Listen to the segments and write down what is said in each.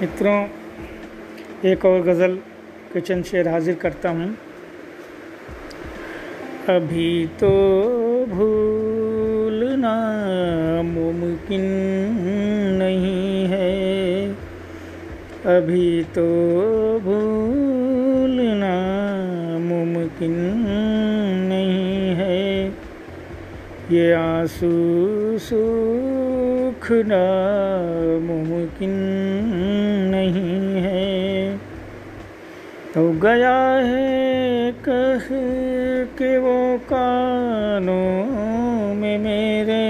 मित्रों, एक और गज़ल किचन शेर हाजिर करता हूँ। अभी तो भूलना मुमकिन नहीं है। अभी तो भूलना मुमकिन नहीं है। ये आँसू सूखना मुमकिन तो गया है कह के वो कानों में मेरे।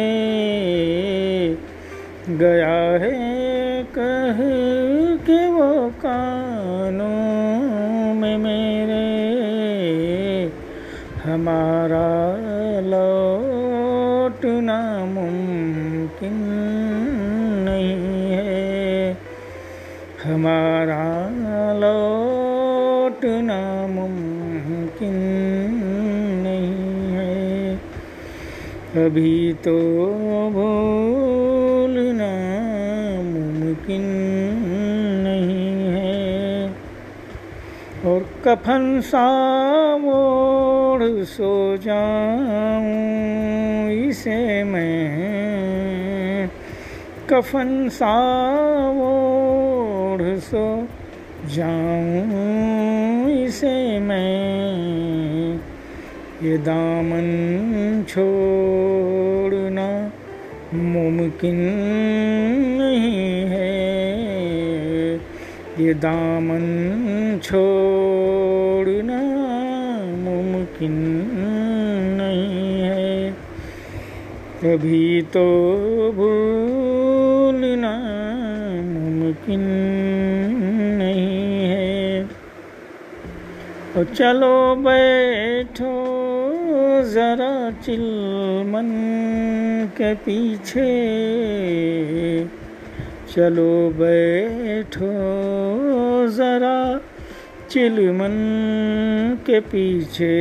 गया है कह के वो कानों में मेरे। हमारा लौटना मुमकिन नहीं है। हमारा लौटना मुमकिन नहीं है। अभी तो भूलना मुमकिन नहीं है। और कफन सा सो जाऊँ इसे मैं। कफन सा ओढ़ सो जाऊँ इसे मैं, ये दामन छोड़ना मुमकिन नहीं है। ये दामन छोड़ना मुमकिन नहीं है। कभी तो भूलना मुमकिन और चलो बैठो ज़रा चिलमन के पीछे। चलो बैठो ज़रा चिलमन के पीछे।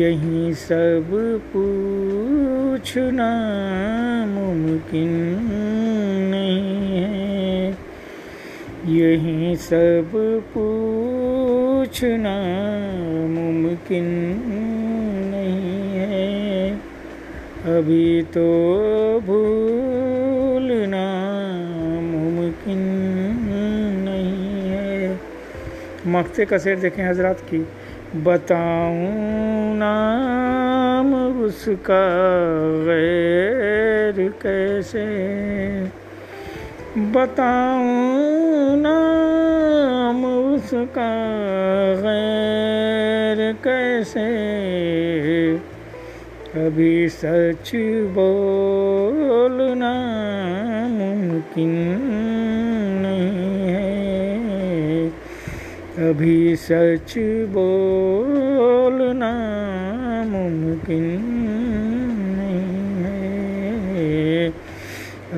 यहीं सब पूछना मुमकिन नहीं है। यहीं सब पूछना मुमकिन नहीं है। अभी तो भूलना मुमकिन नहीं है। मक्ते का शेर देखें हज़रत की। बताऊँ नाम उसका गैर कैसे। बताऊँ उसका गैर कैसे अभी सच बोलना मुमकिन नहीं है। अभी सच बोलना मुमकिन नहीं है।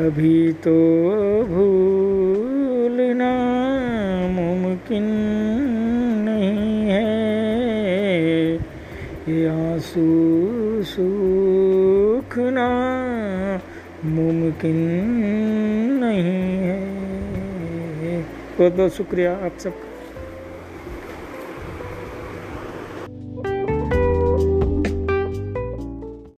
अभी तो भूलना मुमकिन नहीं है। ये आँसू सूखना मुमकिन नहीं है। बहुत बहुत शुक्रिया आप सबका।